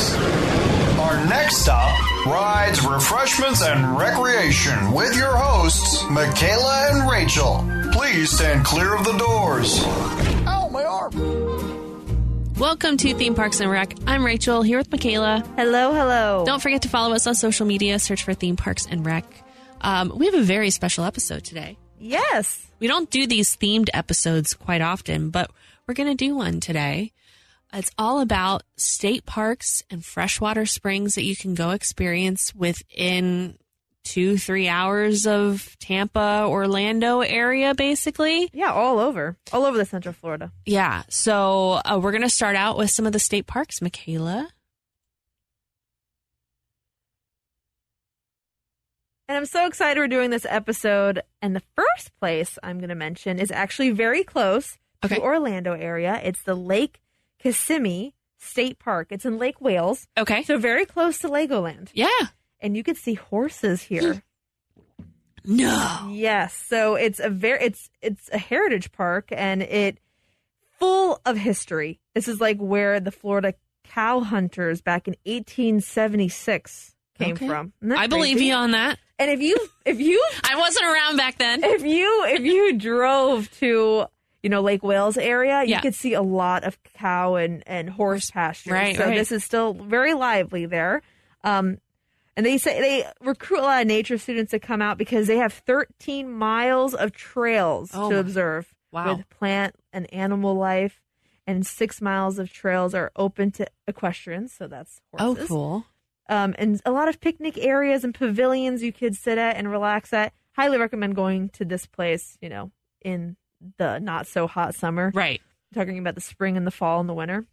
Springs. Our next stop, rides, refreshments, and recreation with your hosts, Michaela and Rachel. Please stand clear of the doors. Ow, my arm. Welcome to Theme Parks and Rec. I'm Rachel here with Michaela. Hello, hello. Don't forget to follow us on social media. Search for Theme Parks and Rec. Um, we have a very special episode today. Yes. We don't do these themed episodes quite often, but we're going to do one today. It's all about state parks and freshwater springs that you can go experience within two, three hours of Tampa, Orlando area, basically. Yeah, all over. All over the Central Florida. Yeah. So uh, we're going to start out with some of the state parks. Michaela. And I'm so excited we're doing this episode. And the first place I'm going to mention is actually very close Okay. to Orlando area. It's the Lake Kissimmee State Park. It's in Lake Wales. Okay. So very close to Legoland. Yeah. And you can see horses here. No. Yes. So it's a very it's it's a heritage park and it full of history. This is like where the Florida cow hunters back in 1876 came Okay. from. I believe crazy? you on that. And if you if you I wasn't around back then. if you if you drove to you know Lake Wales area, you Yeah. could see a lot of cow and and horse pastures. Right, so right. this is still very lively there. Um, and they say they recruit a lot of nature students to come out because they have 13 miles of trails Oh to observe Wow. with plant and animal life, and six miles of trails are open to equestrians. So that's Oh, cool. um, and a lot of picnic areas and pavilions you could sit at and relax at. Highly recommend going to this place, you know, in the not so hot summer. Right. Talking about the spring and the fall and the winter.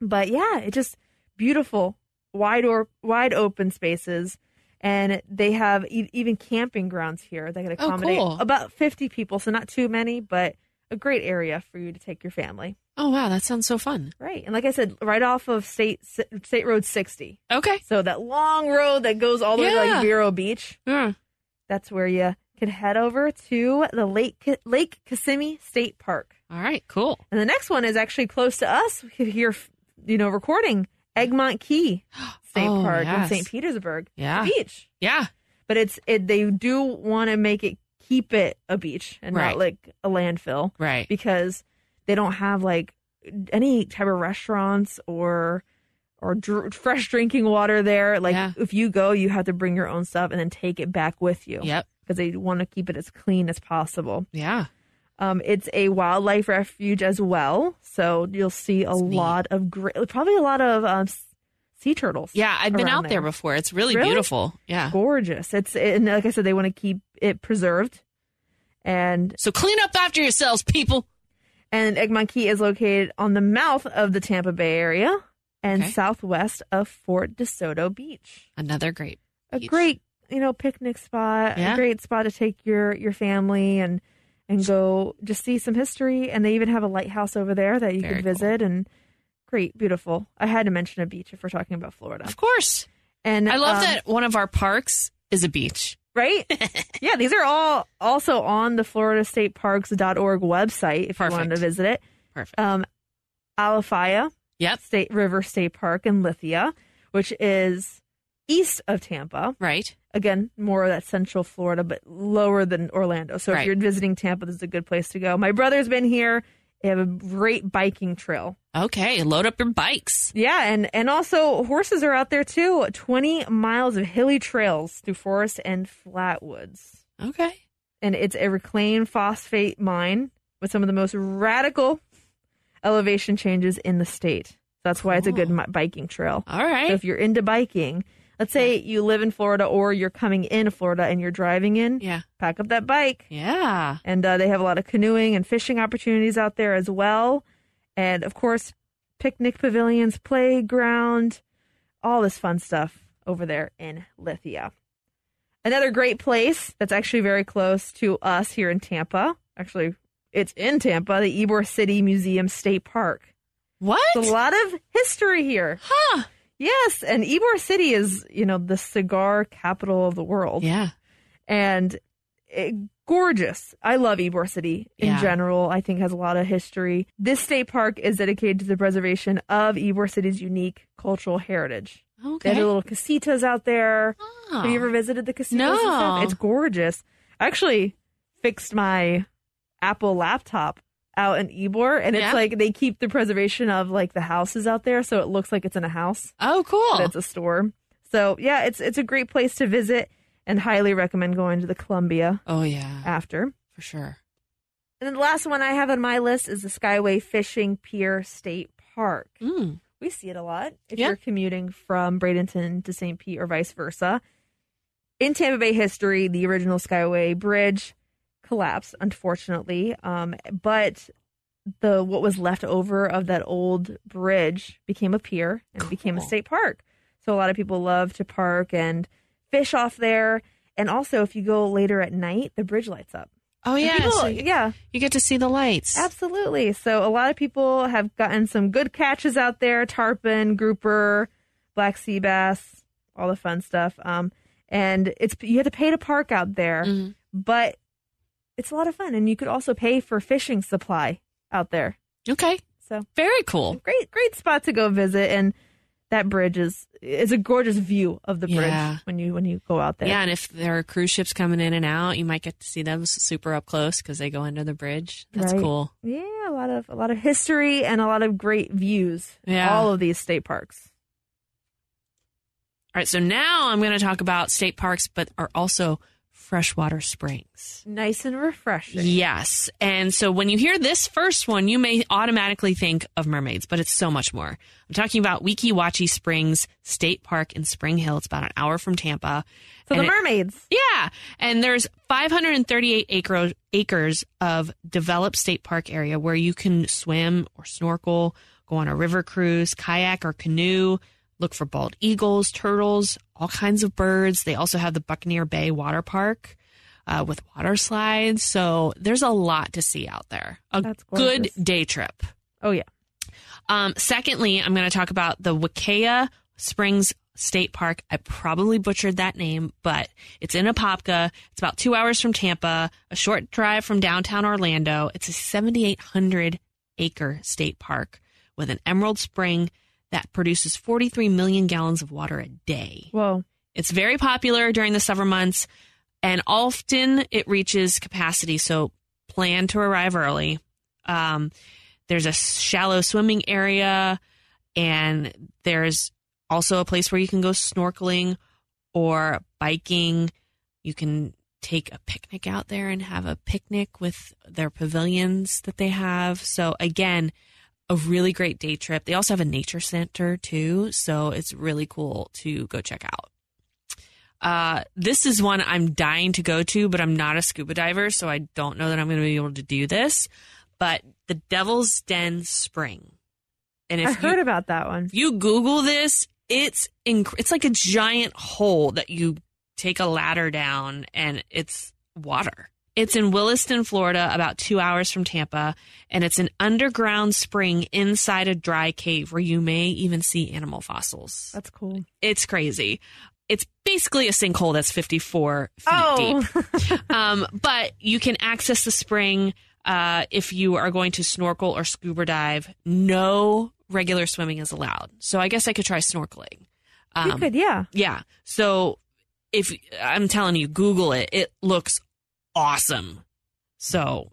But yeah, it just beautiful, wide or wide open spaces. And they have e- even camping grounds here that can Oh, accommodate cool. about 50 people. So not too many, but a great area for you to take your family. Oh, wow. That sounds so fun. Right. And like I said, right off of State State Road 60. Okay. So that long road that goes all the way to like Vero Beach, Yeah. that's where you could head over to the Lake Lake Kissimmee State Park. All right. Cool. And the next one is actually close to us here, you know, recording Egmont Key State Oh, Park in. St. Petersburg Yeah. Beach. Yeah. But it's it they do want to make it keep it a beach and Right. not like a landfill Right. because they don't have like any type of restaurants or or dr- fresh drinking water there. Like Yeah. if you go, you have to bring your own stuff and then take it back with you Yep. Because they want to keep it as clean as possible. Yeah. Um, it's a wildlife refuge as well, so you'll see a That's neat. lot of great, probably a lot of um, sea turtles. Yeah. I've been out there before. It's really, Really? beautiful. Yeah. gorgeous. It's and like I said, they want to keep it preserved, and So clean up after yourselves, people. And Egmont Key is located on the mouth of the Tampa Bay area and Okay. southwest of Fort DeSoto Beach. Another great. A Beach. great, you know, picnic spot. Yeah. A great spot to take your your family and and go just see some history. And they even have a lighthouse over there that you Very could cool. visit. And great, beautiful. I had to mention a beach if we're talking about Florida. Of course. And I love um, that one of our parks is a beach. right? yeah, these are all also on the FloridaStateParks.org website if you wanted to visit it. Perfect. Um, Alafia Yep. State River State Park in Lithia, which is east of Tampa. Right. Again, more of that central Florida, but lower than Orlando. So Right. if you're visiting Tampa, this is a good place to go. My brother's been here. They have a great biking trail. Okay. Load up your bikes. Yeah, and and also horses are out there too. Twenty miles of hilly trails through forest and flat woods. Okay. and it's a reclaimed phosphate mine with some of the most radical elevation changes in the state. That's why it's a good biking trail. All right. So if you're into biking, let's say you live in Florida or you're coming in Florida and you're driving in, yeah. pack up that bike. Yeah. And uh, they have a lot of canoeing and fishing opportunities out there as well. And of course, picnic pavilions, playground, all this fun stuff over there in Lithia. Another great place that's actually very close to us here in Tampa. Actually, it's in Tampa, the Ybor City Museum State Park. What? There's a lot of history here. Huh. Yes, and Ybor City is, you know, the cigar capital of the world Yeah. and it, gorgeous. I love Ybor City in Yeah. general. I think has a lot of history. This state park is dedicated to the preservation of Ybor City's unique cultural heritage. They Okay. have the little casitas out there. Ah. Have you ever visited the casitas? and stuff? No. It's gorgeous. I actually fixed my Apple laptop out in Ybor, and it's Yeah. like they keep the preservation of like the houses out there, so it looks like it's in a house, Oh, cool. but it's a store. So yeah, it's it's a great place to visit, and highly recommend going to the Columbia oh, yeah, after. for sure. And then the last one I have on my list is the Skyway Fishing Pier State Park. Mm. We see it a lot if Yeah. you're commuting from Bradenton to St. Pete or vice versa. In Tampa Bay history, the original Skyway Bridge collapsed, unfortunately. Um, but the what was left over of that old bridge became a pier and it became a state park. So a lot of people love to park and fish off there. And also, if you go later at night, the bridge lights up. Oh, yeah. people- so you, yeah. you get to see the lights. Absolutely. So a lot of people have gotten some good catches out there: tarpon, grouper, black sea bass, all the fun stuff. Um, and it's you have to pay to park out there, Mhm. but it's a lot of fun, and you could also pay for fishing supply out there. Okay. So Very cool. great, great spot to go visit, and that bridge is is a gorgeous view of the bridge Yeah. when you when you go out there. Yeah, and if there are cruise ships coming in and out, you might get to see them super up close because they go under the bridge. That's Right. cool. Yeah, a lot of a lot of history and a lot of great views. Yeah. all of these state parks. All right, so now I'm going to talk about state parks, but are also freshwater springs. Nice and refreshing. Yes. And so when you hear this first one, you may automatically think of mermaids, but it's so much more. I'm talking about Weeki Wachee Springs State Park in Spring Hill. It's about an hour from Tampa. So And the it- mermaids. Yeah, and there's 538 acre, acres of developed state park area where you can swim or snorkel, go on a river cruise, kayak or canoe, look for bald eagles, turtles, all kinds of birds. They also have the Buccaneer Bay Water Park uh, with water slides. So there's a lot to see out there. A good day trip. Oh yeah. Um, secondly, I'm going to talk about the Wakea Springs State Park. I probably butchered that name, but it's in Apopka. It's about two hours from Tampa, a short drive from downtown Orlando. It's a 7,800 acre state park with an emerald spring that produces 43 million gallons of water a day. Whoa. It's very popular during the summer months and often it reaches capacity. So plan to arrive early. Um, there's a shallow swimming area and there's also a place where you can go snorkeling or biking. You can take a picnic out there and have a picnic with their pavilions that they have. So again, a really great day trip. They also have a nature center too, so it's really cool to go check out. Uh, this is one I'm dying to go to, but I'm not a scuba diver, so I don't know that I'm going to be able to do this. But the Devil's Den Spring, and if I you, heard about that one. if you Google this, it's inc- it's like a giant hole that you take a ladder down, and it's water. It's in Williston, Florida, about two hours from Tampa, and it's an underground spring inside a dry cave where you may even see animal fossils. That's cool. It's crazy. It's basically a sinkhole that's 54 feet Oh, deep. Um, but you can access the spring uh, if you are going to snorkel or scuba dive. No regular swimming is allowed. So I guess I could try snorkeling. Um, you could, yeah. yeah. So if I'm telling you, Google it. It looks awesome. So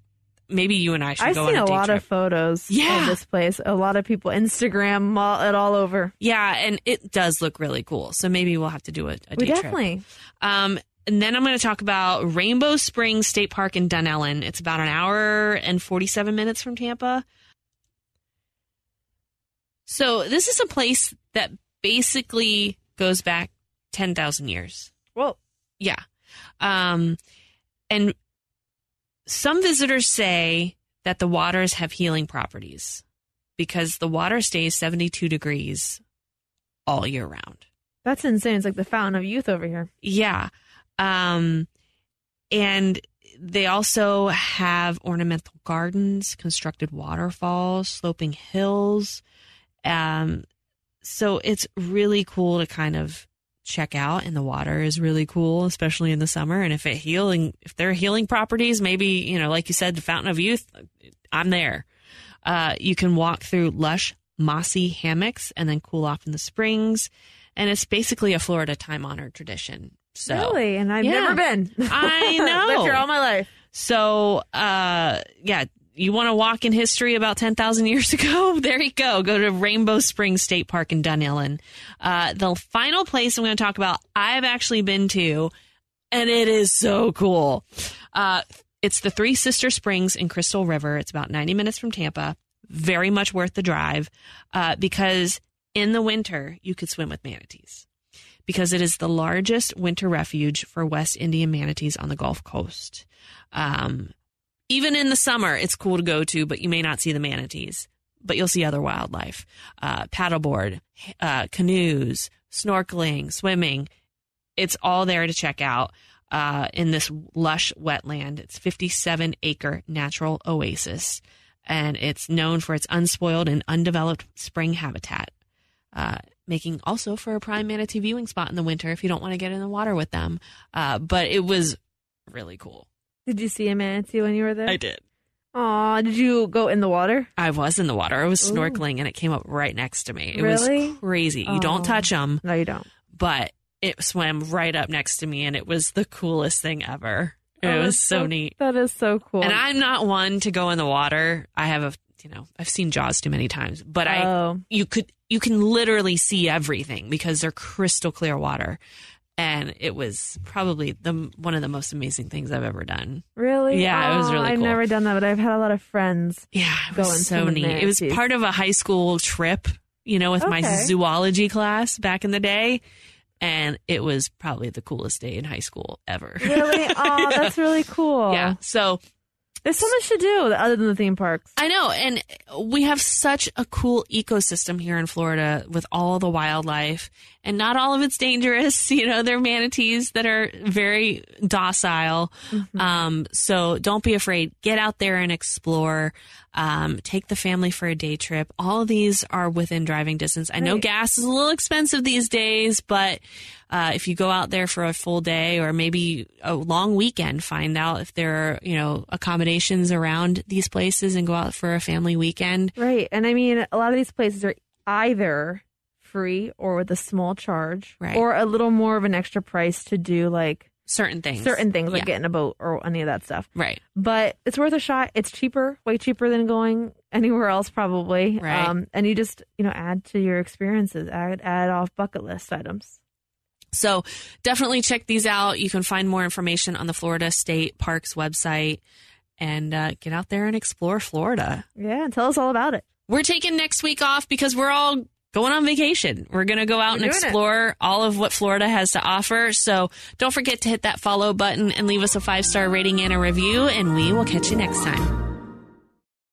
maybe you and I should I've go seen on a a lot trip. of photos Yeah. of this place. A lot of people Instagram all, it all over. yeah, and it does look really cool. So maybe we'll have to do a, a We day trip. definitely. Um, and then I'm going to talk about Rainbow Springs State Park in Dunnellon. It's about an hour and 47 minutes from Tampa. So this is a place that basically goes back 10,000 years. Well, Yeah. Um, and some visitors say that the waters have healing properties because the water stays 72 degrees all year round. that's insane. It's like the fountain of youth over here. Yeah. Um, and they also have ornamental gardens, constructed waterfalls, sloping hills. Um, so it's really cool to kind of check out and the water is really cool, especially in the summer. And if it healing, if they're healing properties, maybe, you know, like you said, the Fountain of Youth, I'm there. Uh, you can walk through lush, mossy hammocks and then cool off in the springs. And it's basically a Florida time honored tradition. So, Really? And I've Yeah. never been. I know. Lived here all my life. So, uh, yeah, you want to walk in history about 10,000 years ago? There you go. Go to Rainbow Springs State Park in Dunnellon. Uh, the final place I'm going to talk about, I've actually been to, and it is so cool. Uh, it's the Three Sister Springs in Crystal River. It's about 90 minutes from Tampa. Very much worth the drive uh, because in the winter, you could swim with manatees because it is the largest winter refuge for West Indian manatees on the Gulf Coast. Um, even in the summer, it's cool to go to, but you may not see the manatees, but you'll see other wildlife, uh, paddleboard, uh, canoes, snorkeling, swimming. It's all there to check out. Uh, in this lush wetland, it's 57 acre natural oasis, and it's known for its unspoiled and undeveloped spring habitat, uh, making also for a prime manatee viewing spot in the winter if you don't want to get in the water with them. Uh, but it was really cool. Did you see a manatee when you were there? I did. Aw, did you go in the water? I was in the water. I was Ooh. snorkeling and it came up right next to me. It Really? was crazy. You Oh. don't touch them, No, you don't. but it swam right up next to me and it was the coolest thing ever. It Oh, was that's so neat. That is so cool. And I'm not one to go in the water. I have a, you know, I've seen Jaws too many times, but I, Oh, you could, you can literally see everything because they're crystal clear water. And it was probably the one of the most amazing things I've ever done. really? Yeah, it was really I've cool. never done that, but I've had a lot of friends. Yeah, it Go was so neat. It was part of a high school trip, you know, with my zoology class back in the day. And it was probably the coolest day in high school ever. Really? Oh, that's really cool. yeah. So There's so much to do other than the theme parks. I know. And we have such a cool ecosystem here in Florida with all the wildlife. And not all of it's dangerous. You know, there are manatees that are very docile. Um, so don't be afraid. Get out there and explore. Um, take the family for a day trip. All of these are within driving distance. I know gas is a little expensive these days, but uh, if you go out there for a full day or maybe a long weekend, find out if there are, you know, accommodations around these places and go out for a family weekend. Right. And I mean, a lot of these places are either free or with a small charge Right. or a little more of an extra price to do like Certain things. certain things like Yeah. getting a boat or any of that stuff. Right. But it's worth a shot. It's cheaper, way cheaper than going anywhere else probably. Right. Um, and you just, you know, add to your experiences, add add off bucket list items. So definitely check these out. You can find more information on the Florida State Parks website and uh, get out there and explore Florida. Yeah, and tell us all about it. We're taking next week off because we're all going on vacation. We're going to go out We're and doing it. explore all of what Florida has to offer. So don't forget to hit that follow button and leave us a five star rating and a review, and we will catch you next time.